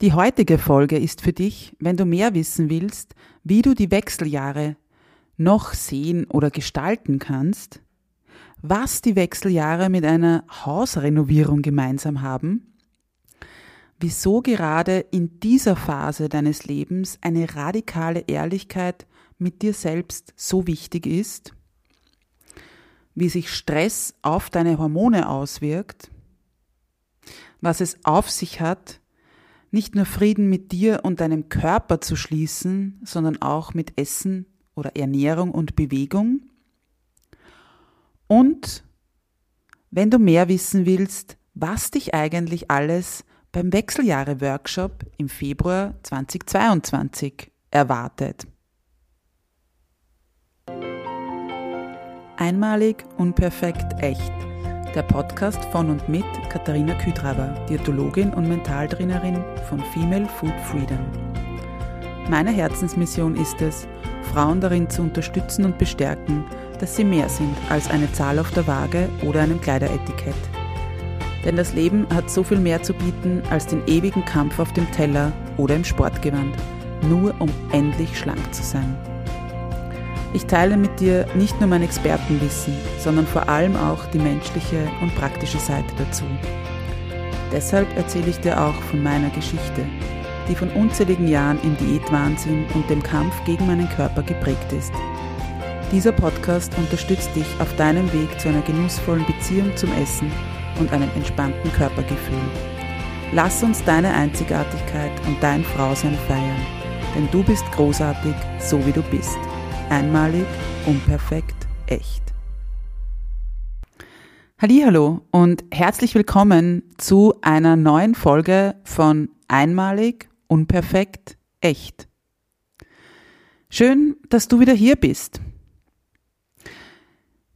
Die heutige Folge ist für dich, wenn du mehr wissen willst, wie du die Wechseljahre noch sehen oder gestalten kannst, was die Wechseljahre mit einer Hausrenovierung gemeinsam haben, wieso gerade in dieser Phase deines Lebens eine radikale Ehrlichkeit mit dir selbst so wichtig ist, wie sich Stress auf deine Hormone auswirkt, was es auf sich hat, nicht nur Frieden mit dir und deinem Körper zu schließen, sondern auch mit Essen oder Ernährung und Bewegung. Und wenn du mehr wissen willst, was dich eigentlich alles beim Wechseljahre-Workshop im Februar 2022 erwartet. Einmalig, unperfekt, echt der Podcast von und mit Katharina Küdraber, Diätologin und Mentaltrainerin von Female Food Freedom. Meine Herzensmission ist es, Frauen darin zu unterstützen und bestärken, dass sie mehr sind als eine Zahl auf der Waage oder einem Kleideretikett. Denn das Leben hat so viel mehr zu bieten als den ewigen Kampf auf dem Teller oder im Sportgewand, nur um endlich schlank zu sein. Ich teile mit dir nicht nur mein Expertenwissen, sondern vor allem auch die menschliche und praktische Seite dazu. Deshalb erzähle ich dir auch von meiner Geschichte, die von unzähligen Jahren im Diätwahnsinn und dem Kampf gegen meinen Körper geprägt ist. Dieser Podcast unterstützt dich auf deinem Weg zu einer genussvollen Beziehung zum Essen und einem entspannten Körpergefühl. Lass uns deine Einzigartigkeit und dein Frausein feiern, denn du bist großartig, so wie du bist. Einmalig, unperfekt, echt. Hallo und herzlich willkommen zu einer neuen Folge von Einmalig, unperfekt, echt. Schön, dass du wieder hier bist.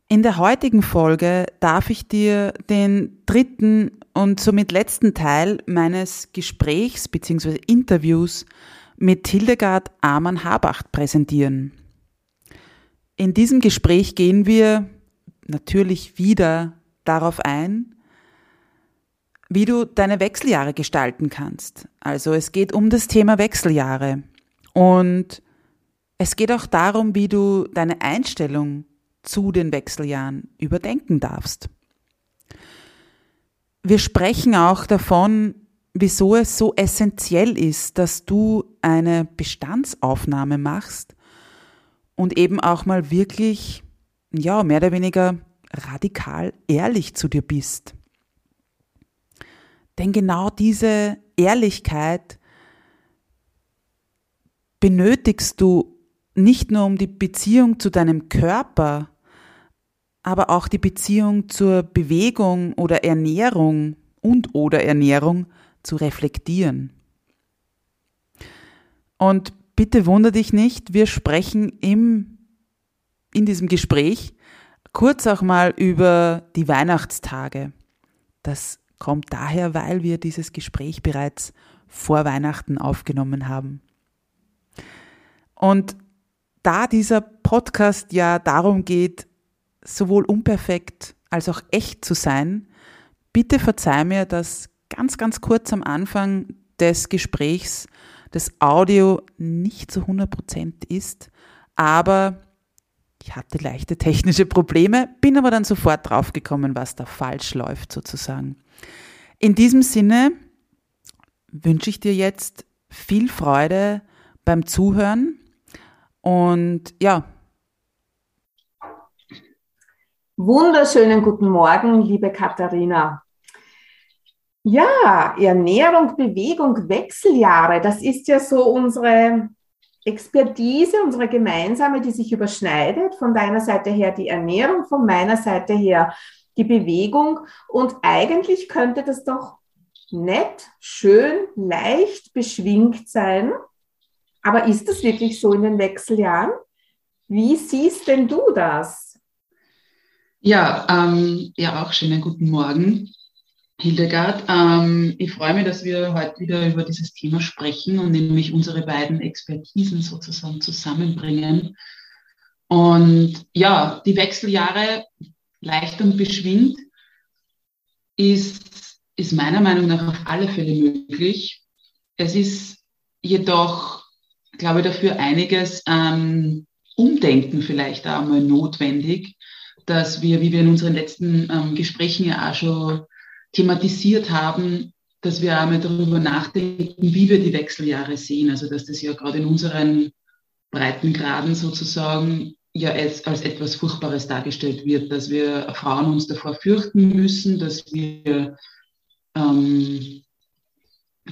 In der heutigen Folge darf ich dir den dritten und somit letzten Teil meines Gesprächs bzw. Interviews mit Hildegard Amann-Habacht präsentieren. In diesem Gespräch gehen wir natürlich wieder darauf ein, wie du deine Wechseljahre gestalten kannst. Also es geht um das Thema Wechseljahre und es geht auch darum, wie du deine Einstellung zu den Wechseljahren überdenken darfst. Wir sprechen auch davon, wieso es so essentiell ist, dass du eine Bestandsaufnahme machst und eben auch mal wirklich, ja, mehr oder weniger radikal ehrlich zu dir bist. Denn genau diese Ehrlichkeit benötigst du nicht nur um die Beziehung zu deinem Körper, aber auch die Beziehung zur Bewegung oder Ernährung und oder Ernährung zu reflektieren. Und bitte wunder dich nicht, wir sprechen im, in diesem Gespräch kurz auch mal über die Weihnachtstage. Das kommt daher, weil wir dieses Gespräch bereits vor Weihnachten aufgenommen haben. Und da dieser Podcast ja darum geht, sowohl unperfekt als auch echt zu sein, bitte verzeih mir, dass ganz, ganz kurz am Anfang des Gesprächs das Audio nicht zu 100% ist, aber ich hatte leichte technische Probleme, bin aber dann sofort draufgekommen, was da falsch läuft sozusagen. In diesem Sinne wünsche ich dir jetzt viel Freude beim Zuhören und ja. Wunderschönen guten Morgen, liebe Katharina. Ja, Ernährung, Bewegung, Wechseljahre, das ist ja so unsere Expertise, unsere gemeinsame, die sich überschneidet. Von deiner Seite her die Ernährung, von meiner Seite her die Bewegung. Und eigentlich könnte das doch nett, schön, leicht beschwingt sein. Aber ist das wirklich so in den Wechseljahren? Wie siehst denn du das? Ja, ähm, ja, auch schönen guten Morgen. Hildegard, ähm, ich freue mich, dass wir heute wieder über dieses Thema sprechen und nämlich unsere beiden Expertisen sozusagen zusammenbringen. Und ja, die Wechseljahre leicht und beschwingt ist, ist meiner Meinung nach auf alle Fälle möglich. es ist jedoch, glaube ich, dafür einiges ähm, Umdenken vielleicht auch einmal notwendig, dass wir, wie wir in unseren letzten ähm, Gesprächen ja auch schon thematisiert haben, dass wir einmal darüber nachdenken, wie wir die Wechseljahre sehen. Also dass das ja gerade in unseren Breitengraden sozusagen ja als, als etwas Furchtbares dargestellt wird, dass wir Frauen uns davor fürchten müssen, dass wir ähm,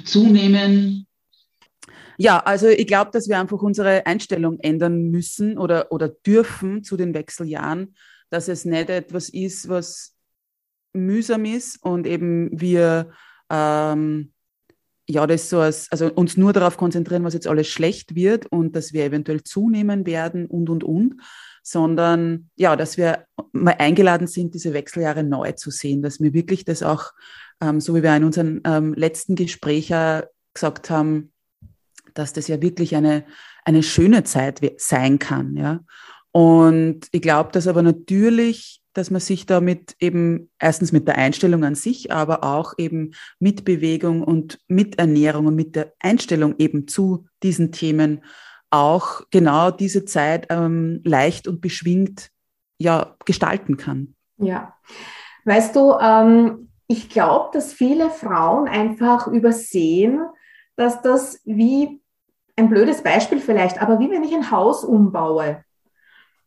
zunehmen. Ja, also ich glaube, dass wir einfach unsere Einstellung ändern müssen oder, oder dürfen zu den Wechseljahren, dass es nicht etwas ist, was mühsam ist und eben wir ähm, ja, das so als, also uns nur darauf konzentrieren, was jetzt alles schlecht wird und dass wir eventuell zunehmen werden und, und, und, sondern ja, dass wir mal eingeladen sind, diese Wechseljahre neu zu sehen, dass wir wirklich das auch, ähm, so wie wir in unserem ähm, letzten Gespräch gesagt haben, dass das ja wirklich eine, eine schöne Zeit sein kann, ja. Und ich glaube, dass aber natürlich dass man sich damit eben erstens mit der Einstellung an sich, aber auch eben mit Bewegung und mit Ernährung und mit der Einstellung eben zu diesen Themen auch genau diese Zeit ähm, leicht und beschwingt ja gestalten kann. Ja, weißt du, ähm, ich glaube, dass viele Frauen einfach übersehen, dass das wie ein blödes Beispiel vielleicht, aber wie wenn ich ein Haus umbaue.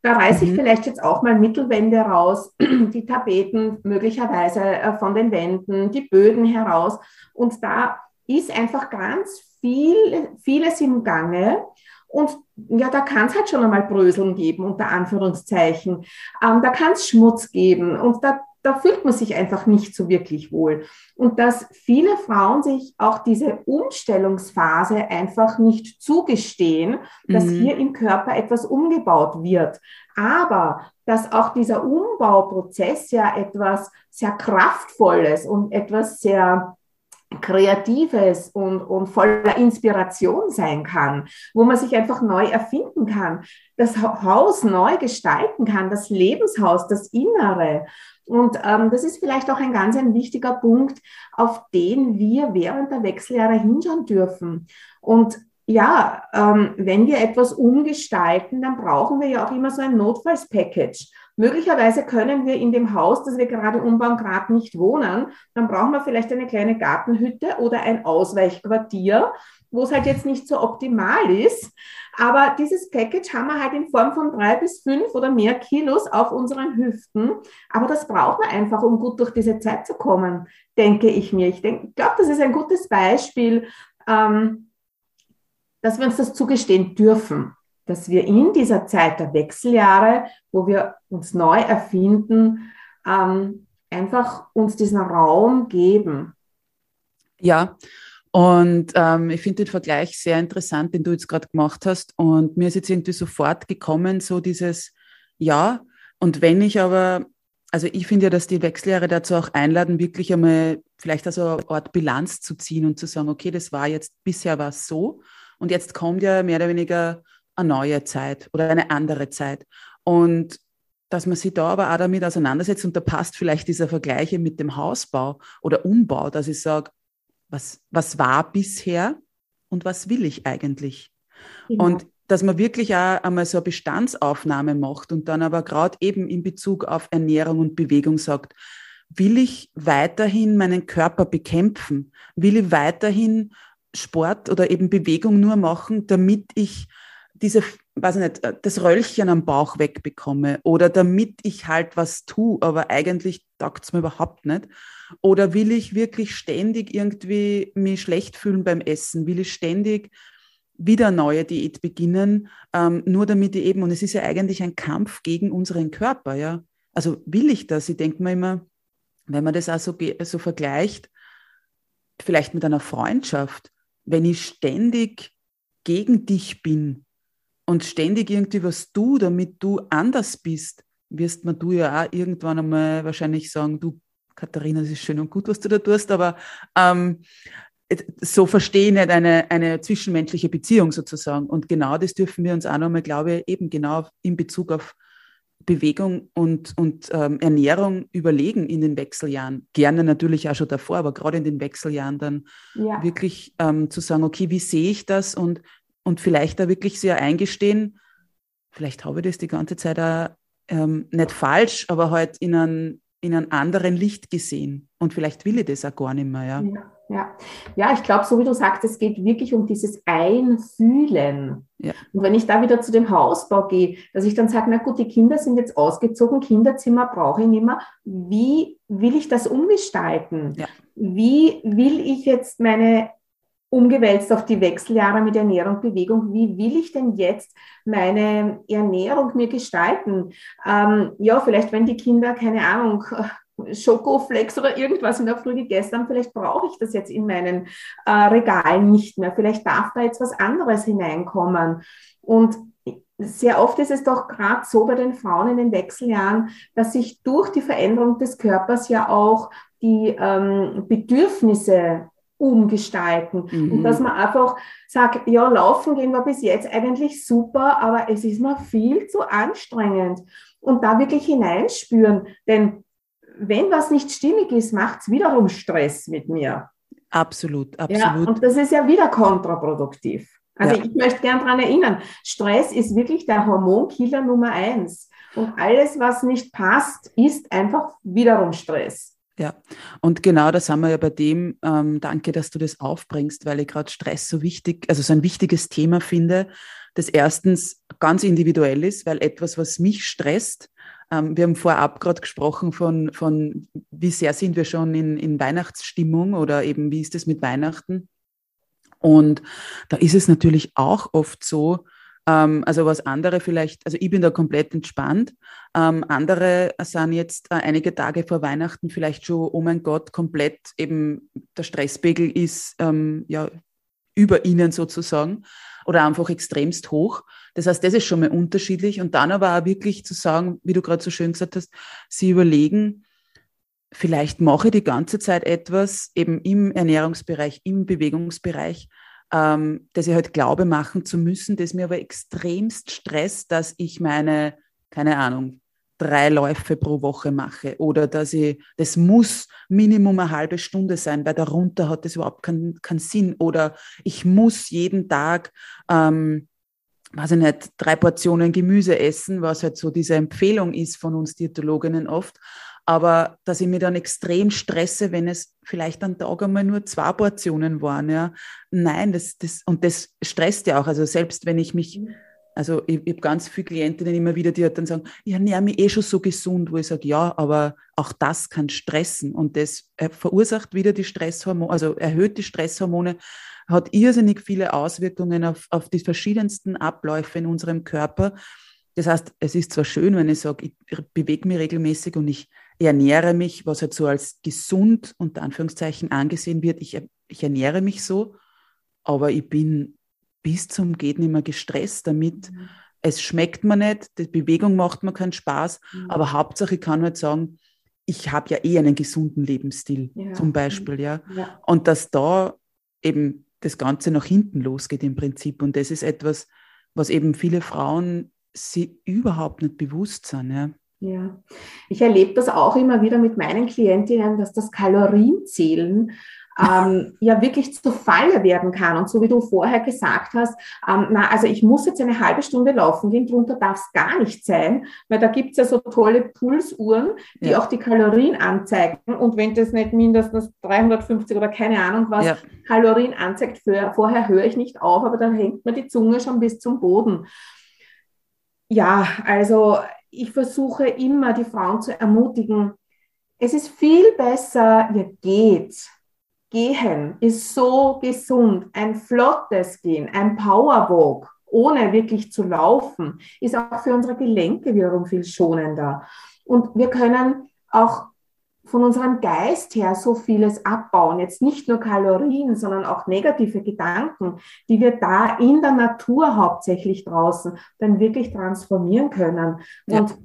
Da reiße mhm. ich vielleicht jetzt auch mal Mittelwände raus, die Tapeten möglicherweise äh, von den Wänden, die Böden heraus. Und da ist einfach ganz viel, vieles im Gange. Und ja, da kann es halt schon einmal Bröseln geben, unter Anführungszeichen. Ähm, da kann es Schmutz geben. Und da da fühlt man sich einfach nicht so wirklich wohl. Und dass viele Frauen sich auch diese Umstellungsphase einfach nicht zugestehen, dass mhm. hier im Körper etwas umgebaut wird. Aber dass auch dieser Umbauprozess ja etwas sehr Kraftvolles und etwas sehr Kreatives und, und voller Inspiration sein kann, wo man sich einfach neu erfinden kann, das Haus neu gestalten kann, das Lebenshaus, das Innere. Und ähm, das ist vielleicht auch ein ganz ein wichtiger Punkt, auf den wir während der Wechseljahre hinschauen dürfen. Und ja, ähm, wenn wir etwas umgestalten, dann brauchen wir ja auch immer so ein Notfallspackage. Möglicherweise können wir in dem Haus, das wir gerade umbauen, gerade nicht wohnen. Dann brauchen wir vielleicht eine kleine Gartenhütte oder ein Ausweichquartier, wo es halt jetzt nicht so optimal ist. Aber dieses Package haben wir halt in Form von drei bis fünf oder mehr Kilos auf unseren Hüften. Aber das brauchen wir einfach, um gut durch diese Zeit zu kommen, denke ich mir. Ich glaube, das ist ein gutes Beispiel, ähm, dass wir uns das zugestehen dürfen, dass wir in dieser Zeit der Wechseljahre, wo wir uns neu erfinden, ähm, einfach uns diesen Raum geben. Ja, und ähm, ich finde den Vergleich sehr interessant, den du jetzt gerade gemacht hast. Und mir ist jetzt irgendwie sofort gekommen, so dieses, ja, und wenn ich aber, also ich finde ja, dass die Wechseljahre dazu auch einladen, wirklich einmal vielleicht also eine Art Bilanz zu ziehen und zu sagen, okay, das war jetzt, bisher war es so und jetzt kommt ja mehr oder weniger eine neue Zeit oder eine andere Zeit. Und dass man sich da aber auch damit auseinandersetzt und da passt vielleicht dieser Vergleich mit dem Hausbau oder Umbau, dass ich sage, was, was war bisher und was will ich eigentlich? Genau. Und dass man wirklich auch einmal so eine Bestandsaufnahme macht und dann aber gerade eben in Bezug auf Ernährung und Bewegung sagt, will ich weiterhin meinen Körper bekämpfen? Will ich weiterhin Sport oder eben Bewegung nur machen, damit ich diese, weiß nicht, das Röllchen am Bauch wegbekomme oder damit ich halt was tue, aber eigentlich taugt es mir überhaupt nicht. Oder will ich wirklich ständig irgendwie mich schlecht fühlen beim Essen? Will ich ständig wieder neue Diät beginnen, ähm, nur damit ich eben, und es ist ja eigentlich ein Kampf gegen unseren Körper, ja. Also will ich das? Ich denke mir immer, wenn man das auch so, so vergleicht, vielleicht mit einer Freundschaft, wenn ich ständig gegen dich bin und ständig irgendwie was tue, damit du anders bist, wirst man du ja auch irgendwann einmal wahrscheinlich sagen, du Katharina, es ist schön und gut, was du da tust, aber ähm, so verstehe ich nicht eine, eine zwischenmenschliche Beziehung sozusagen. Und genau das dürfen wir uns auch nochmal, glaube ich, eben genau in Bezug auf Bewegung und, und ähm, Ernährung überlegen in den Wechseljahren. Gerne natürlich auch schon davor, aber gerade in den Wechseljahren dann ja. wirklich ähm, zu sagen, okay, wie sehe ich das und, und vielleicht da wirklich sehr eingestehen, vielleicht habe ich das die ganze Zeit auch ähm, nicht falsch, aber halt in einem, in einem anderen Licht gesehen. Und vielleicht will ich das auch gar nicht mehr. Ja, ja, ja. ja ich glaube, so wie du sagst, es geht wirklich um dieses Einfühlen. Ja. Und wenn ich da wieder zu dem Hausbau gehe, dass ich dann sage, na gut, die Kinder sind jetzt ausgezogen, Kinderzimmer brauche ich nicht mehr. Wie will ich das umgestalten? Ja. Wie will ich jetzt meine umgewälzt auf die Wechseljahre mit Ernährung, Bewegung. Wie will ich denn jetzt meine Ernährung mir gestalten? Ähm, ja, vielleicht wenn die Kinder, keine Ahnung, Schokoflex oder irgendwas in der Früh gegessen haben, vielleicht brauche ich das jetzt in meinen äh, Regalen nicht mehr. Vielleicht darf da jetzt was anderes hineinkommen. Und sehr oft ist es doch gerade so bei den Frauen in den Wechseljahren, dass sich durch die Veränderung des Körpers ja auch die ähm, Bedürfnisse umgestalten. Mhm. Und dass man einfach sagt, ja, laufen gehen war bis jetzt eigentlich super, aber es ist mir viel zu anstrengend. Und da wirklich hineinspüren, denn wenn was nicht stimmig ist, macht es wiederum Stress mit mir. Absolut, absolut. Ja, und das ist ja wieder kontraproduktiv. Also ja. ich möchte gern daran erinnern, Stress ist wirklich der Hormonkiller Nummer eins. Und alles, was nicht passt, ist einfach wiederum Stress. Ja, und genau das haben wir ja bei dem, ähm, danke, dass du das aufbringst, weil ich gerade Stress so wichtig, also so ein wichtiges Thema finde, das erstens ganz individuell ist, weil etwas, was mich stresst, ähm, wir haben vorab gerade gesprochen von, von, wie sehr sind wir schon in, in Weihnachtsstimmung oder eben wie ist es mit Weihnachten. Und da ist es natürlich auch oft so, ähm, also was andere vielleicht, also ich bin da komplett entspannt. Ähm, andere sind jetzt äh, einige Tage vor Weihnachten vielleicht schon, oh mein Gott, komplett eben der Stresspegel ist ähm, ja über ihnen sozusagen oder einfach extremst hoch. Das heißt, das ist schon mal unterschiedlich. Und dann aber auch wirklich zu sagen, wie du gerade so schön gesagt hast, sie überlegen, vielleicht mache ich die ganze Zeit etwas eben im Ernährungsbereich, im Bewegungsbereich, ähm, dass ich halt glaube machen zu müssen, das mir aber extremst stresst, dass ich meine, keine Ahnung, drei Läufe pro Woche mache oder dass ich, das muss Minimum eine halbe Stunde sein, weil darunter hat das überhaupt keinen, keinen Sinn oder ich muss jeden Tag, ähm, weiß ich nicht, drei Portionen Gemüse essen, was halt so diese Empfehlung ist von uns Diätologinnen oft aber dass ich mich dann extrem stresse, wenn es vielleicht am Tag einmal nur zwei Portionen waren. Ja. Nein, das, das, und das stresst ja auch. Also selbst wenn ich mich, also ich, ich habe ganz viele Klientinnen immer wieder, die halt dann sagen, ich ernähre mich eh schon so gesund, wo ich sage, ja, aber auch das kann stressen und das äh, verursacht wieder die Stresshormone, also erhöht die Stresshormone, hat irrsinnig viele Auswirkungen auf, auf die verschiedensten Abläufe in unserem Körper. Das heißt, es ist zwar schön, wenn ich sage, ich bewege mich regelmäßig und ich ernähre mich, was halt so als gesund unter Anführungszeichen angesehen wird. Ich, ich ernähre mich so, aber ich bin bis zum geht nicht mehr gestresst damit. Mhm. Es schmeckt mir nicht, die Bewegung macht mir keinen Spaß, mhm. aber Hauptsache ich kann halt sagen, ich habe ja eh einen gesunden Lebensstil, ja. zum Beispiel, ja. ja. Und dass da eben das Ganze nach hinten losgeht im Prinzip. Und das ist etwas, was eben viele Frauen sie überhaupt nicht bewusst sind. Ja. Ja, ich erlebe das auch immer wieder mit meinen Klientinnen, dass das Kalorienzählen ähm, ja wirklich zur Falle werden kann. Und so wie du vorher gesagt hast, ähm, na, also ich muss jetzt eine halbe Stunde laufen gehen, drunter darf es gar nicht sein, weil da gibt es ja so tolle Pulsuhren, die ja. auch die Kalorien anzeigen. Und wenn das nicht mindestens 350 oder keine Ahnung was ja. Kalorien anzeigt, für, vorher höre ich nicht auf, aber dann hängt mir die Zunge schon bis zum Boden. Ja, also ich versuche immer, die Frauen zu ermutigen, es ist viel besser, ihr geht. Gehen ist so gesund. Ein flottes Gehen, ein Powerwalk, ohne wirklich zu laufen, ist auch für unsere Gelenke wiederum viel schonender. Und wir können auch von unserem Geist her so vieles abbauen. Jetzt nicht nur Kalorien, sondern auch negative Gedanken, die wir da in der Natur hauptsächlich draußen dann wirklich transformieren können. Ja. Und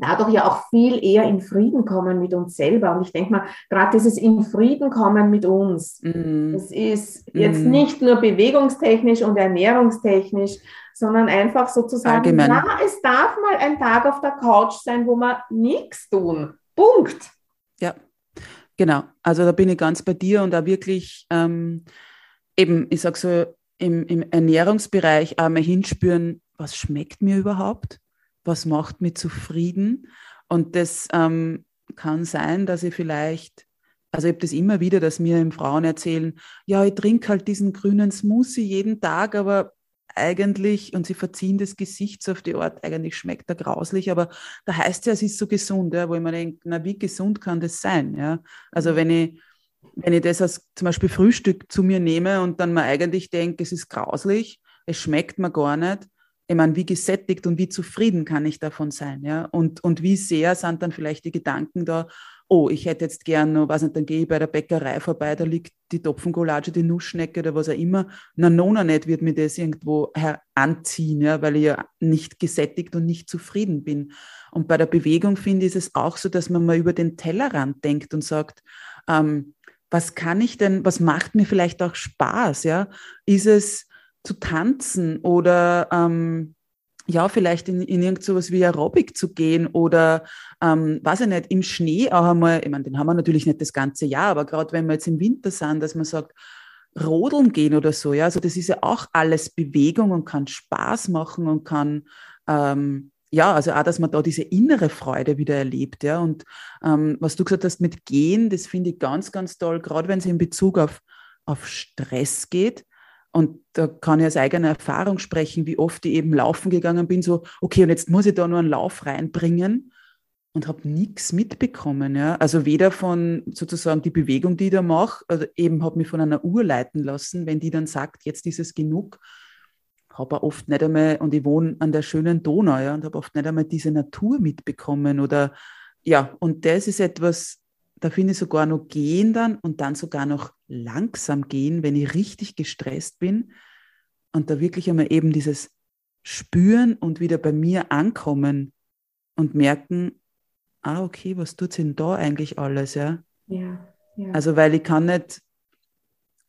dadurch ja auch viel eher in Frieden kommen mit uns selber. Und ich denke mal, gerade dieses in Frieden kommen mit uns, mm. das ist jetzt mm. nicht nur bewegungstechnisch und ernährungstechnisch, sondern einfach sozusagen, Allgemein. ja, es darf mal ein Tag auf der Couch sein, wo wir nichts tun. Punkt. Ja, genau. Also da bin ich ganz bei dir und da wirklich ähm, eben, ich sage so, im, im Ernährungsbereich einmal hinspüren, was schmeckt mir überhaupt? was macht mich zufrieden. Und das ähm, kann sein, dass ich vielleicht, also ich habe das immer wieder, dass mir Frauen erzählen, ja, ich trinke halt diesen grünen Smoothie jeden Tag, aber eigentlich, und sie verziehen das Gesicht so auf die Art, eigentlich schmeckt er grauslich, aber da heißt ja, es ist so gesund, ja, wo ich mir denke, na, wie gesund kann das sein? Ja? Also wenn ich, wenn ich das als zum Beispiel Frühstück zu mir nehme und dann mal eigentlich denke, es ist grauslich, es schmeckt mir gar nicht, ich meine, wie gesättigt und wie zufrieden kann ich davon sein, ja? Und, und wie sehr sind dann vielleicht die Gedanken da, oh, ich hätte jetzt gern noch, was nicht, dann gehe ich bei der Bäckerei vorbei, da liegt die Topfengulatsche, die Nussschnecke oder was auch immer. Na, nona nicht wird mir das irgendwo heranziehen, ja, weil ich ja nicht gesättigt und nicht zufrieden bin. Und bei der Bewegung finde ich es auch so, dass man mal über den Tellerrand denkt und sagt, ähm, was kann ich denn, was macht mir vielleicht auch Spaß, ja? Ist es, zu tanzen oder ähm, ja, vielleicht in, in irgend sowas wie Aerobic zu gehen oder, ähm, weiß ich nicht, im Schnee auch einmal, ich meine, den haben wir natürlich nicht das ganze Jahr, aber gerade wenn wir jetzt im Winter sind, dass man sagt, rodeln gehen oder so, ja, also das ist ja auch alles Bewegung und kann Spaß machen und kann, ähm, ja, also auch, dass man da diese innere Freude wieder erlebt, ja, und ähm, was du gesagt hast mit Gehen, das finde ich ganz, ganz toll, gerade wenn es in Bezug auf, auf Stress geht, und da kann ich aus eigener Erfahrung sprechen, wie oft ich eben laufen gegangen bin, so, okay, und jetzt muss ich da nur einen Lauf reinbringen und habe nichts mitbekommen. Ja? Also weder von sozusagen die Bewegung, die ich da mache, also eben habe mich von einer Uhr leiten lassen, wenn die dann sagt, jetzt ist es genug, habe oft nicht einmal, und ich wohne an der schönen Donau, ja, und habe oft nicht einmal diese Natur mitbekommen oder ja, und das ist etwas, da finde ich sogar noch gehen dann und dann sogar noch langsam gehen, wenn ich richtig gestresst bin und da wirklich einmal eben dieses Spüren und wieder bei mir ankommen und merken, ah, okay, was tut denn da eigentlich alles, ja? Ja, ja. Also, weil ich kann nicht,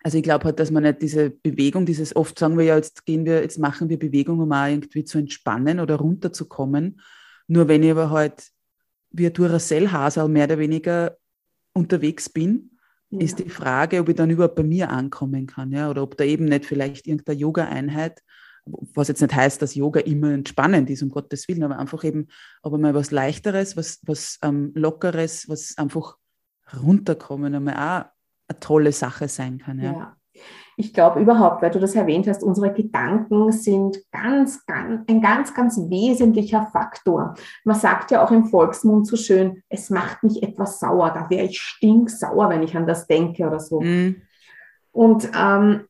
also ich glaube halt, dass man nicht diese Bewegung, dieses, oft sagen wir ja, jetzt gehen wir, jetzt machen wir Bewegung, um auch irgendwie zu entspannen oder runterzukommen. Nur wenn ich aber halt wie ein Duracell-Hasel mehr oder weniger unterwegs bin, ja. ist die Frage, ob ich dann überhaupt bei mir ankommen kann, ja, oder ob da eben nicht vielleicht irgendeine Yoga-Einheit, was jetzt nicht heißt, dass Yoga immer entspannend ist, um Gottes Willen, aber einfach eben, aber mal was Leichteres, was, was ähm, Lockeres, was einfach runterkommen, einmal auch eine tolle Sache sein kann, ja. ja. Ich glaube überhaupt, weil du das erwähnt hast, unsere Gedanken sind ganz, ganz, ein ganz, ganz wesentlicher Faktor. Man sagt ja auch im Volksmund so schön, es macht mich etwas sauer, da wäre ich stinksauer, wenn ich an das denke oder so. Mhm. Und ähm,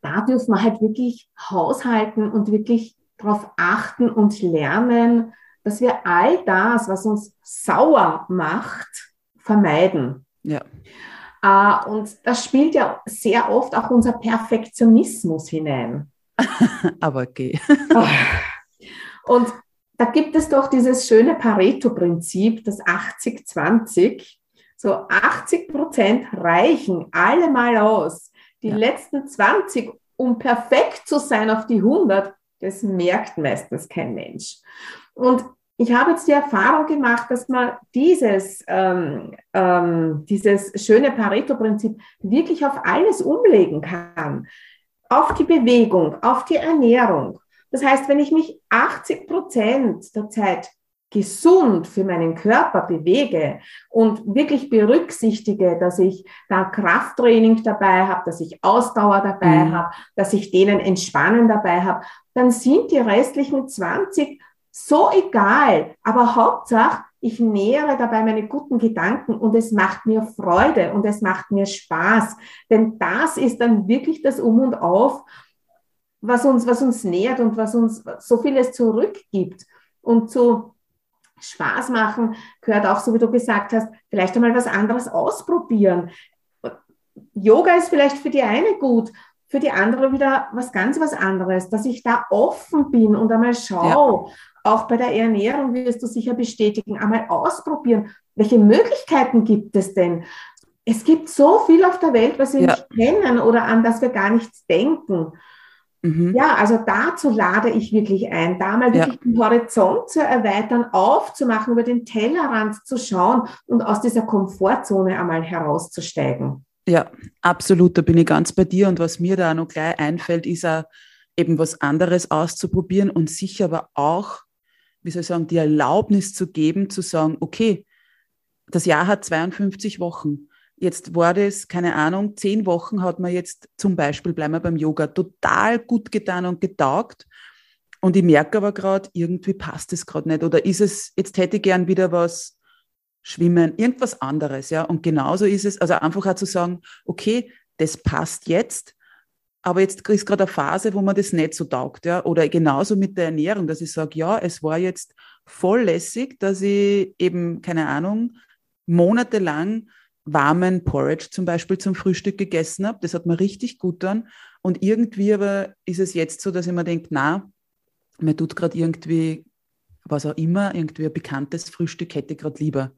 da dürfen wir halt wirklich haushalten und wirklich darauf achten und lernen, dass wir all das, was uns sauer macht, vermeiden. Ja. Äh, und das spielt ja sehr oft auch unser Perfektionismus hinein. Aber okay. und da gibt es doch dieses schöne Pareto-Prinzip, das 80-20. So 80 Prozent reichen allemal aus. Die ja. letzten 20, um perfekt zu sein auf die 100, das merkt meistens kein Mensch. Und ich habe jetzt die Erfahrung gemacht, dass man dieses, ähm, ähm, dieses schöne Pareto-Prinzip wirklich auf alles umlegen kann. Auf die Bewegung, auf die Ernährung. Das heißt, wenn ich mich 80 Prozent der Zeit gesund für meinen Körper bewege und wirklich berücksichtige, dass ich da Krafttraining dabei habe, dass ich Ausdauer dabei mhm. habe, dass ich denen Entspannen dabei habe, dann sind die restlichen 20 so egal, aber Hauptsache, ich nähere dabei meine guten Gedanken und es macht mir Freude und es macht mir Spaß. Denn das ist dann wirklich das Um und Auf, was uns, was uns nährt und was uns so vieles zurückgibt. Und zu Spaß machen gehört auch, so wie du gesagt hast, vielleicht einmal was anderes ausprobieren. Yoga ist vielleicht für die eine gut, für die andere wieder was ganz was anderes, dass ich da offen bin und einmal schaue, ja. Auch bei der Ernährung wirst du sicher bestätigen, einmal ausprobieren, welche Möglichkeiten gibt es denn? Es gibt so viel auf der Welt, was wir ja. nicht kennen oder an das wir gar nichts denken. Mhm. Ja, also dazu lade ich wirklich ein, da mal wirklich ja. den Horizont zu erweitern, aufzumachen, über den Tellerrand zu schauen und aus dieser Komfortzone einmal herauszusteigen. Ja, absolut, da bin ich ganz bei dir. Und was mir da noch gleich einfällt, ist auch eben was anderes auszuprobieren und sich aber auch, wie soll ich sagen, die Erlaubnis zu geben, zu sagen, okay, das Jahr hat 52 Wochen. Jetzt war das, keine Ahnung, zehn Wochen hat man jetzt zum Beispiel, bleiben wir beim Yoga, total gut getan und getaugt. Und ich merke aber gerade, irgendwie passt es gerade nicht. Oder ist es, jetzt hätte ich gern wieder was schwimmen, irgendwas anderes, ja. Und genauso ist es, also einfach auch zu sagen, okay, das passt jetzt, aber jetzt ist gerade eine Phase, wo man das nicht so taugt, ja. Oder genauso mit der Ernährung, dass ich sage, ja, es war jetzt voll lässig, dass ich eben, keine Ahnung, monatelang warmen Porridge zum Beispiel zum Frühstück gegessen habe. Das hat mir richtig gut getan. Und irgendwie aber ist es jetzt so, dass ich mir denke, na, mir tut gerade irgendwie, was auch immer, irgendwie ein bekanntes Frühstück hätte gerade lieber.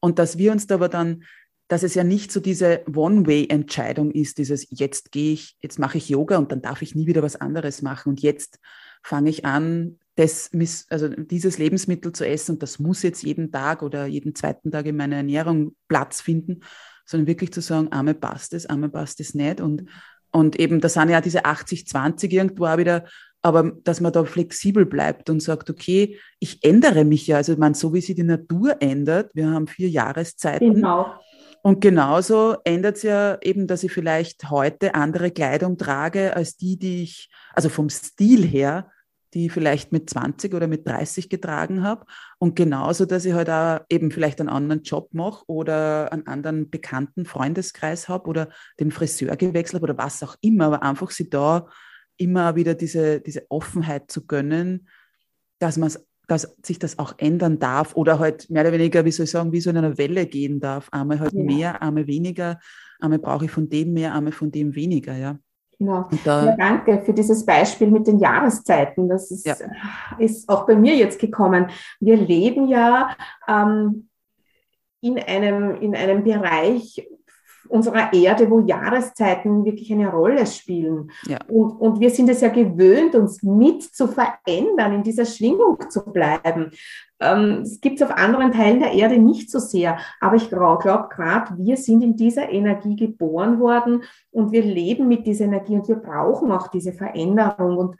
Und dass wir uns da aber dann, dass es ja nicht so diese One-Way-Entscheidung ist, dieses jetzt gehe ich, jetzt mache ich Yoga und dann darf ich nie wieder was anderes machen und jetzt fange ich an, das, also dieses Lebensmittel zu essen und das muss jetzt jeden Tag oder jeden zweiten Tag in meiner Ernährung Platz finden, sondern wirklich zu sagen, einmal passt es, einmal passt es nicht und, und eben, da sind ja diese 80-20 irgendwo auch wieder, aber dass man da flexibel bleibt und sagt, okay, ich ändere mich ja, also man, so wie sich die Natur ändert, wir haben vier Jahreszeiten. Genau. Und genauso ändert es ja eben, dass ich vielleicht heute andere Kleidung trage als die, die ich, also vom Stil her, die ich vielleicht mit 20 oder mit 30 getragen habe. Und genauso, dass ich halt auch eben vielleicht einen anderen Job mache oder einen anderen bekannten Freundeskreis habe oder den Friseur gewechselt habe oder was auch immer, aber einfach sie da immer wieder diese, diese Offenheit zu gönnen, dass man dass sich das auch ändern darf oder halt mehr oder weniger, wie soll ich sagen, wie so in einer Welle gehen darf. Einmal halt ja. mehr, einmal weniger, einmal brauche ich von dem mehr, einmal von dem weniger, ja. Genau. Da, ja, danke für dieses Beispiel mit den Jahreszeiten. Das ist, ja. ist auch bei mir jetzt gekommen. Wir leben ja ähm, in, einem, in einem Bereich, unserer Erde, wo Jahreszeiten wirklich eine Rolle spielen. Ja. Und, und wir sind es ja gewöhnt, uns mit zu verändern, in dieser Schwingung zu bleiben. Ähm, es gibt es auf anderen Teilen der Erde nicht so sehr. Aber ich glaube gerade, wir sind in dieser Energie geboren worden und wir leben mit dieser Energie und wir brauchen auch diese Veränderung und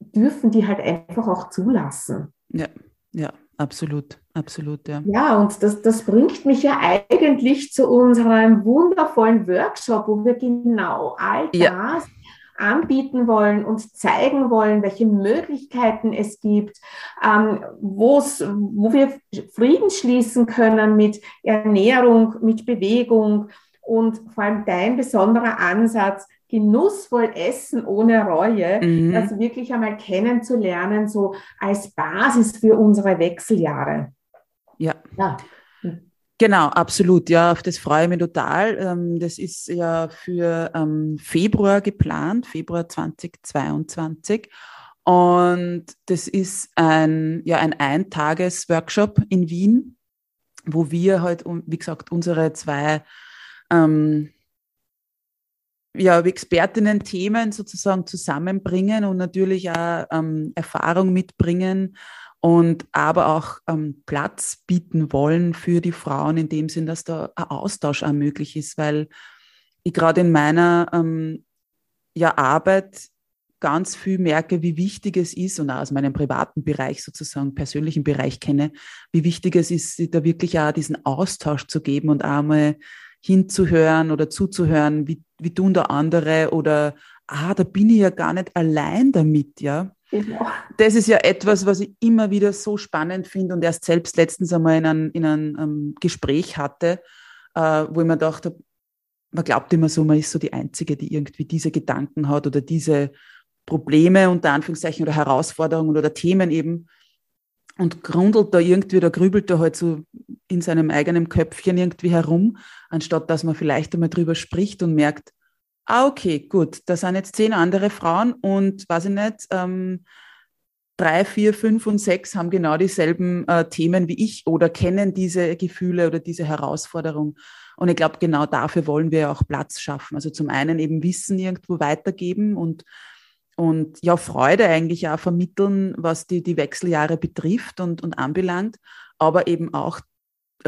dürfen die halt einfach auch zulassen. Ja, ja. Absolut, absolut, ja. Ja, und das, das bringt mich ja eigentlich zu unserem wundervollen Workshop, wo wir genau all das ja. anbieten wollen und zeigen wollen, welche Möglichkeiten es gibt, ähm, wo wir Frieden schließen können mit Ernährung, mit Bewegung und vor allem dein besonderer Ansatz, genussvoll essen ohne Reue, mhm. das wirklich einmal kennenzulernen, so als Basis für unsere Wechseljahre. Ja. ja. Genau, absolut. Ja, auf das freue ich mich total. Ähm, das ist ja für ähm, Februar geplant, Februar 2022. Und das ist ein, ja, ein Eintages-Workshop in Wien, wo wir halt, wie gesagt, unsere zwei ähm, ja, Expertinnen Themen sozusagen zusammenbringen und natürlich auch ähm, Erfahrung mitbringen und aber auch ähm, Platz bieten wollen für die Frauen in dem Sinn, dass da ein Austausch auch möglich ist, weil ich gerade in meiner ähm, ja, Arbeit ganz viel merke, wie wichtig es ist und auch aus meinem privaten Bereich sozusagen, persönlichen Bereich kenne, wie wichtig es ist, da wirklich auch diesen Austausch zu geben und einmal hinzuhören oder zuzuhören, wie, wie tun da andere oder, ah, da bin ich ja gar nicht allein damit, ja. Genau. Das ist ja etwas, was ich immer wieder so spannend finde und erst selbst letztens einmal in einem, in einem um, ähm, Gespräch hatte, äh, wo ich mir dachte, man glaubt immer so, man ist so die Einzige, die irgendwie diese Gedanken hat oder diese Probleme unter Anführungszeichen oder Herausforderungen oder Themen eben und grundelt da irgendwie oder grübelt da halt so in seinem eigenen Köpfchen irgendwie herum, anstatt dass man vielleicht einmal drüber spricht und merkt, Ah, okay, gut. Da sind jetzt zehn andere Frauen und weiß ich nicht, ähm, drei, vier, fünf und sechs haben genau dieselben äh, Themen wie ich oder kennen diese Gefühle oder diese Herausforderung. Und ich glaube, genau dafür wollen wir auch Platz schaffen. Also zum einen eben Wissen irgendwo weitergeben und, und ja, Freude eigentlich auch vermitteln, was die, die Wechseljahre betrifft und, und anbelangt, aber eben auch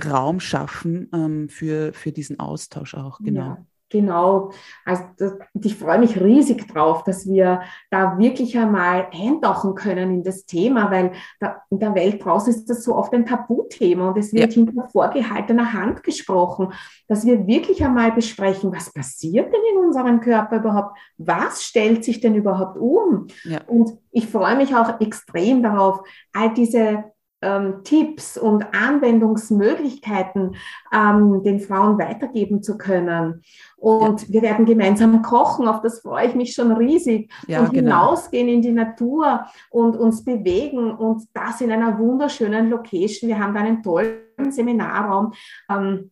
Raum schaffen ähm, für, für diesen Austausch auch, genau. Ja. Genau, also das, ich freue mich riesig drauf, dass wir da wirklich einmal eintauchen können in das Thema, weil da, in der Welt draußen ist das so oft ein Tabuthema und es wird ja. hinter vorgehaltener Hand gesprochen, dass wir wirklich einmal besprechen, was passiert denn in unserem Körper überhaupt, was stellt sich denn überhaupt um? Ja. Und ich freue mich auch extrem darauf, all diese ähm, Tipps und Anwendungsmöglichkeiten ähm, den Frauen weitergeben zu können. Und ja. wir werden gemeinsam kochen, auf das freue ich mich schon riesig. Ja, und genau. hinausgehen in die Natur und uns bewegen und das in einer wunderschönen Location. Wir haben da einen tollen Seminarraum ähm,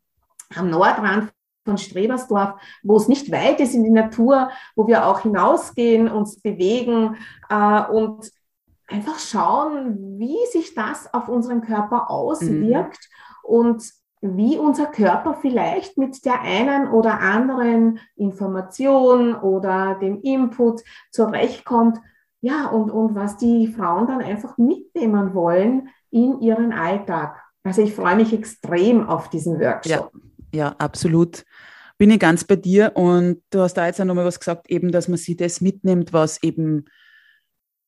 am Nordrand von Strebersdorf, wo es nicht weit ist in die Natur, wo wir auch hinausgehen, uns bewegen äh, und einfach schauen, wie sich das auf unseren Körper auswirkt mhm. und wie unser Körper vielleicht mit der einen oder anderen Information oder dem Input zurechtkommt. Ja, und, und was die Frauen dann einfach mitnehmen wollen in ihren Alltag. Also ich freue mich extrem auf diesen Workshop. Ja, ja absolut. Bin ich ganz bei dir und du hast da jetzt auch nochmal was gesagt, eben, dass man sich das mitnimmt, was eben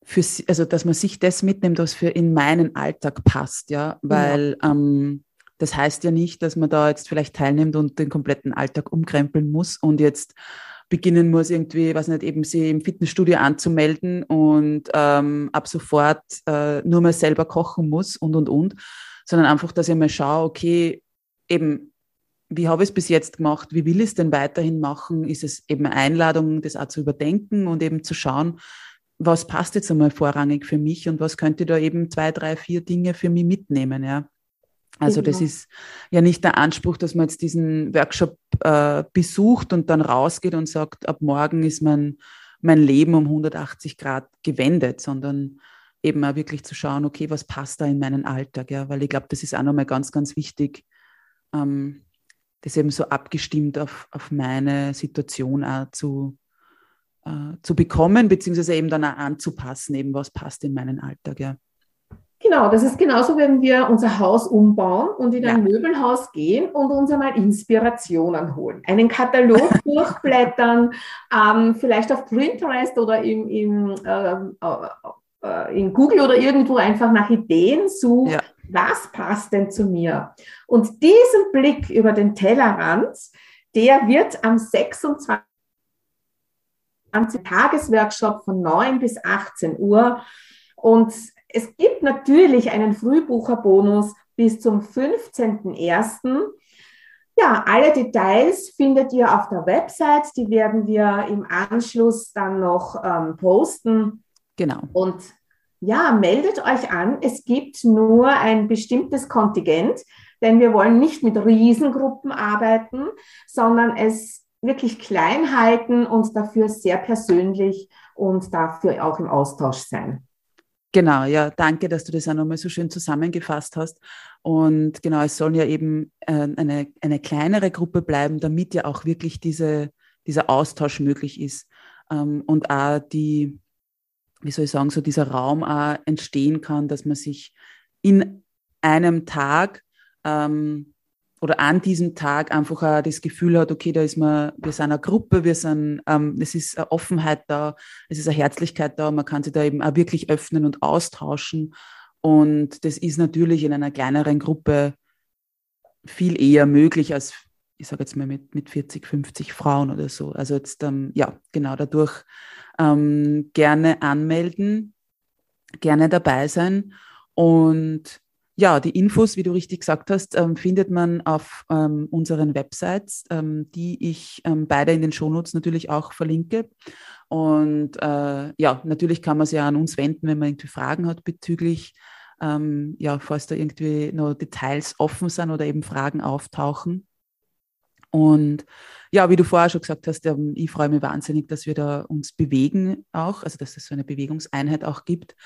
für, also dass man sich das mitnimmt, was für in meinen Alltag passt, ja, weil ja. Ähm, das heißt ja nicht, dass man da jetzt vielleicht teilnimmt und den kompletten Alltag umkrempeln muss und jetzt beginnen muss, irgendwie, was nicht, eben sie im Fitnessstudio anzumelden und ähm, ab sofort äh, nur mehr selber kochen muss und und und, sondern einfach, dass ich mal schaue, okay, eben, wie habe ich es bis jetzt gemacht, wie will ich es denn weiterhin machen? Ist es eben eine Einladung, das auch zu überdenken und eben zu schauen, was passt jetzt einmal vorrangig für mich und was könnte da eben zwei, drei, vier Dinge für mich mitnehmen, ja. Also genau. das ist ja nicht der Anspruch, dass man jetzt diesen Workshop äh, besucht und dann rausgeht und sagt, ab morgen ist mein, mein Leben um 180 Grad gewendet, sondern eben auch wirklich zu schauen, okay, was passt da in meinen Alltag, ja, weil ich glaube, das ist auch nochmal ganz, ganz wichtig, ähm, das eben so abgestimmt auf, auf meine Situation auch zu, äh, zu bekommen, beziehungsweise eben dann auch anzupassen, eben was passt in meinen Alltag, ja. Genau, das ist genauso, wenn wir unser Haus umbauen und in ein ja. Möbelhaus gehen und uns einmal Inspirationen holen. Einen Katalog durchblättern, ähm, vielleicht auf Pinterest oder im, im, äh, äh, in Google oder irgendwo einfach nach Ideen suchen. Ja. Was passt denn zu mir? Und diesen Blick über den Tellerrand, der wird am 26. Tagesworkshop von 9 bis 18 Uhr. Und es gibt natürlich einen Frühbucherbonus bis zum 15.01. Ja, alle Details findet ihr auf der Website. Die werden wir im Anschluss dann noch ähm, posten. Genau. Und ja, meldet euch an. Es gibt nur ein bestimmtes Kontingent, denn wir wollen nicht mit Riesengruppen arbeiten, sondern es wirklich klein halten und dafür sehr persönlich und dafür auch im Austausch sein. Genau, ja, danke, dass du das auch nochmal so schön zusammengefasst hast. Und genau, es soll ja eben äh, eine, eine kleinere Gruppe bleiben, damit ja auch wirklich diese, dieser Austausch möglich ist ähm, und auch die, wie soll ich sagen, so dieser Raum auch entstehen kann, dass man sich in einem Tag ähm, oder an diesem Tag einfach auch das Gefühl hat, okay, da ist man, wir sind eine Gruppe, wir sind, ähm, es ist eine Offenheit da, es ist eine Herzlichkeit da, man kann sich da eben auch wirklich öffnen und austauschen. Und das ist natürlich in einer kleineren Gruppe viel eher möglich als, ich sage jetzt mal, mit, mit 40, 50 Frauen oder so. Also jetzt, ähm, ja, genau, dadurch ähm, gerne anmelden, gerne dabei sein und ja, die Infos, wie du richtig gesagt hast, ähm, findet man auf ähm, unseren Websites, ähm, die ich beide in den Shownotes natürlich auch verlinke. Und äh, ja, natürlich kann man sich ja an uns wenden, wenn man irgendwie Fragen hat bezüglich, ja, falls da irgendwie noch Details offen sind oder eben Fragen auftauchen. Und ja, wie du vorher schon gesagt hast, ich freue mich wahnsinnig, dass wir da uns bewegen auch, also dass es so eine Bewegungseinheit auch gibt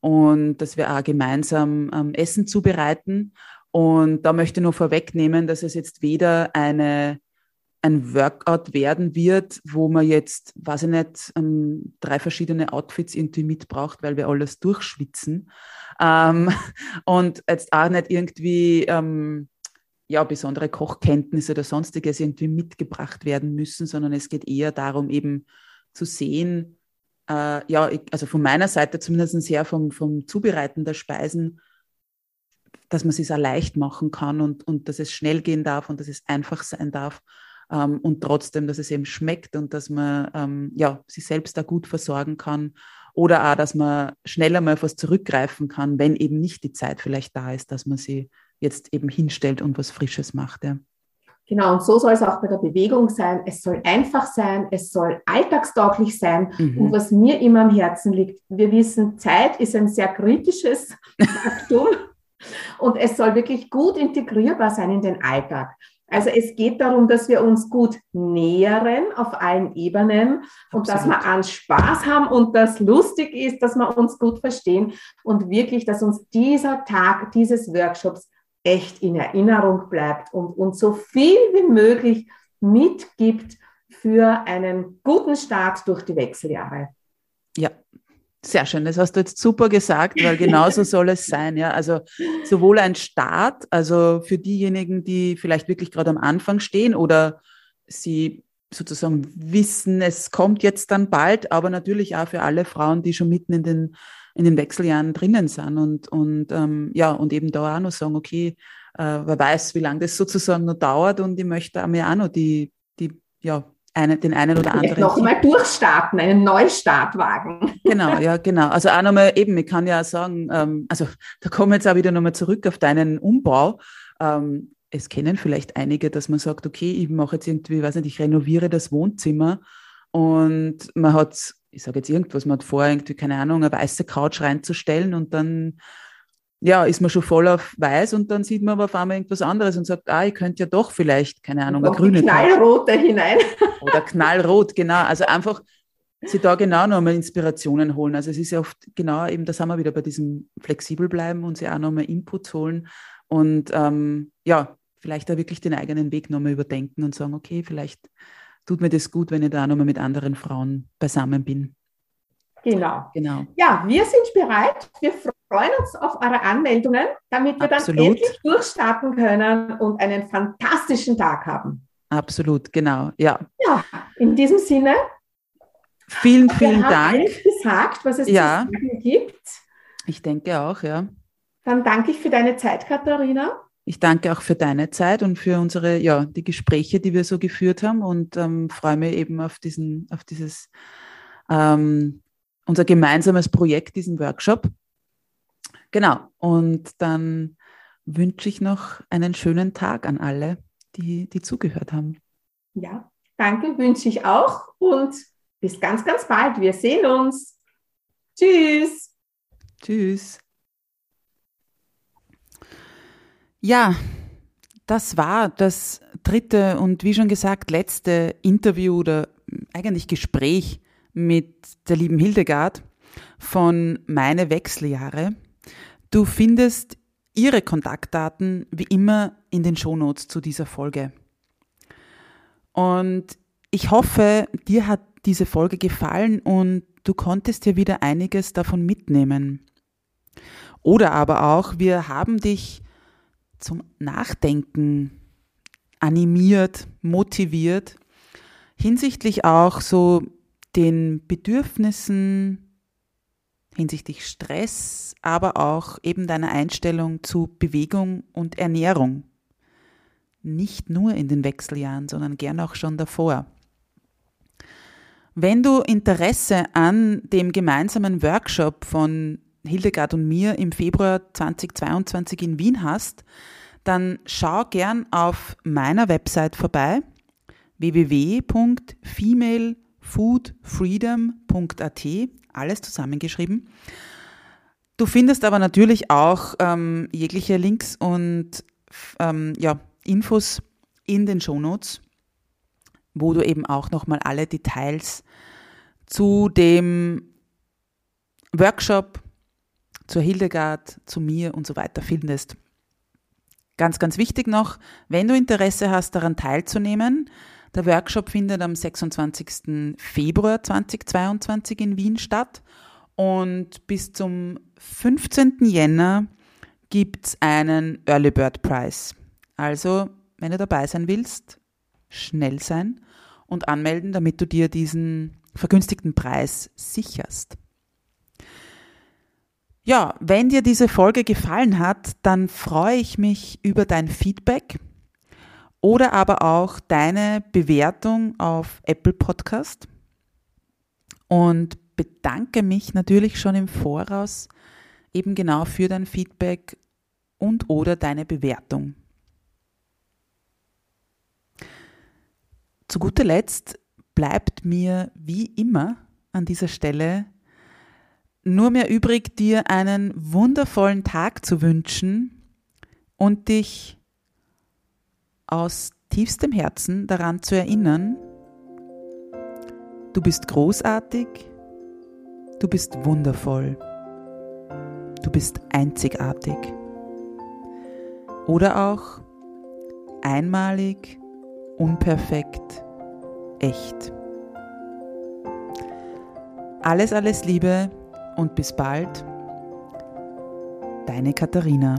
und dass wir auch gemeinsam ähm, Essen zubereiten. Und da möchte ich nur vorwegnehmen, dass es jetzt weder eine, ein Workout werden wird, wo man jetzt, weiß ich nicht, ähm, drei verschiedene Outfits irgendwie mitbraucht, weil wir alles durchschwitzen. Ähm, und jetzt auch nicht irgendwie ähm, ja, besondere Kochkenntnisse oder sonstiges irgendwie mitgebracht werden müssen, sondern es geht eher darum, eben zu sehen, äh, ja, ich, also von meiner Seite zumindest sehr vom, vom Zubereiten der Speisen, dass man es sich auch leicht machen kann und, und dass es schnell gehen darf und dass es einfach sein darf ähm, und trotzdem, dass es eben schmeckt und dass man ähm, ja, sich selbst da gut versorgen kann oder auch, dass man schneller mal auf was zurückgreifen kann, wenn eben nicht die Zeit vielleicht da ist, dass man sie jetzt eben hinstellt und was Frisches macht. Ja. Genau, und so soll es auch bei der Bewegung sein. Es soll einfach sein, es soll alltagstauglich sein. Mhm. Und was mir immer am Herzen liegt, wir wissen, Zeit ist ein sehr kritisches Faktum und es soll wirklich gut integrierbar sein in den Alltag. Also es geht darum, dass wir uns gut nähern auf allen Ebenen und Absolut. dass wir an Spaß haben und das lustig ist, dass wir uns gut verstehen und wirklich, dass uns dieser Tag dieses Workshops echt in Erinnerung bleibt und uns so viel wie möglich mitgibt für einen guten Start durch die Wechseljahre. Ja, sehr schön. Das hast du jetzt super gesagt, weil genauso soll es sein. Ja, also sowohl ein Start, also für diejenigen, die vielleicht wirklich gerade am Anfang stehen oder sie sozusagen wissen, es kommt jetzt dann bald, aber natürlich auch für alle Frauen, die schon mitten in den in den Wechseljahren drinnen sind und, und ähm, ja, und eben da auch noch sagen, okay, äh, wer weiß, wie lange das sozusagen noch dauert und ich möchte mir auch noch die, die, ja, eine, den einen oder anderen. Noch mal durchstarten, einen Neustart wagen. Genau, ja, genau. Also auch nochmal eben, ich kann ja sagen, ähm, also da kommen wir jetzt auch wieder nochmal zurück auf deinen Umbau. Ähm, es kennen vielleicht einige, dass man sagt, okay, ich mache jetzt irgendwie, weiß nicht, ich renoviere das Wohnzimmer und man hat ich sage jetzt irgendwas, man hat vor, irgendwie, keine Ahnung, eine weiße Couch reinzustellen und dann ja, ist man schon voll auf weiß und dann sieht man aber auf einmal irgendwas anderes und sagt, ah, ich könnte ja doch vielleicht, keine Ahnung, eine grüne Knallrote hinein. Oder knallrot, genau. Also einfach sich da genau nochmal Inspirationen holen. Also es ist ja oft genau eben, da sind wir wieder bei diesem flexibel bleiben und sich auch nochmal Inputs holen und ähm, ja, vielleicht da wirklich den eigenen Weg nochmal überdenken und sagen, okay, vielleicht tut mir das gut, wenn ich da nochmal mit anderen Frauen beisammen bin. Genau. genau. Ja, wir sind bereit. Wir freuen uns auf eure Anmeldungen, damit wir Absolut. dann endlich durchstarten können und einen fantastischen Tag haben. Absolut, genau. Ja. Ja, in diesem Sinne. Vielen, vielen wir Dank. Gesagt, was es ja. zu sagen gibt. Ich denke auch, ja. Dann danke ich für deine Zeit, Katharina. Ich danke auch für deine Zeit und für unsere, ja, die Gespräche, die wir so geführt haben und ähm, freue mich eben auf diesen, auf dieses, ähm, unser gemeinsames Projekt, diesen Workshop. Genau. Und dann wünsche ich noch einen schönen Tag an alle, die, die zugehört haben. Ja, danke, wünsche ich auch und bis ganz, ganz bald. Wir sehen uns. Tschüss. Tschüss. Ja, das war das dritte und wie schon gesagt letzte Interview oder eigentlich Gespräch mit der lieben Hildegard von Meine Wechseljahre. Du findest ihre Kontaktdaten wie immer in den Shownotes zu dieser Folge. Und ich hoffe, dir hat diese Folge gefallen und du konntest dir wieder einiges davon mitnehmen. Oder aber auch, wir haben dich zum Nachdenken animiert, motiviert, hinsichtlich auch so den Bedürfnissen, hinsichtlich Stress, aber auch eben deiner Einstellung zu Bewegung und Ernährung. Nicht nur in den Wechseljahren, sondern gern auch schon davor. Wenn du Interesse an dem gemeinsamen Workshop von Hildegard und mir im Februar 2022 in Wien hast, dann schau gern auf meiner Website vorbei www.femalefoodfreedom.at, alles zusammengeschrieben. Du findest aber natürlich auch ähm, jegliche Links und ähm, ja, Infos in den Shownotes wo du eben auch nochmal alle Details zu dem Workshop, zur Hildegard, zu mir und so weiter findest. Ganz, ganz wichtig noch, wenn du Interesse hast, daran teilzunehmen, der Workshop findet am 26. Februar 2022 in Wien statt und bis zum 15. Jänner gibt es einen Early Bird Prize. Also, wenn du dabei sein willst, schnell sein und anmelden, damit du dir diesen vergünstigten Preis sicherst. Ja, wenn dir diese Folge gefallen hat, dann freue ich mich über dein Feedback oder aber auch deine Bewertung auf Apple Podcast und bedanke mich natürlich schon im Voraus eben genau für dein Feedback und oder deine Bewertung. Zu guter Letzt bleibt mir wie immer an dieser Stelle nur mehr übrig, dir einen wundervollen Tag zu wünschen und dich aus tiefstem Herzen daran zu erinnern, du bist großartig, du bist wundervoll, du bist einzigartig oder auch einmalig, unperfekt, echt. Alles, alles Liebe und bis bald. Deine Katharina.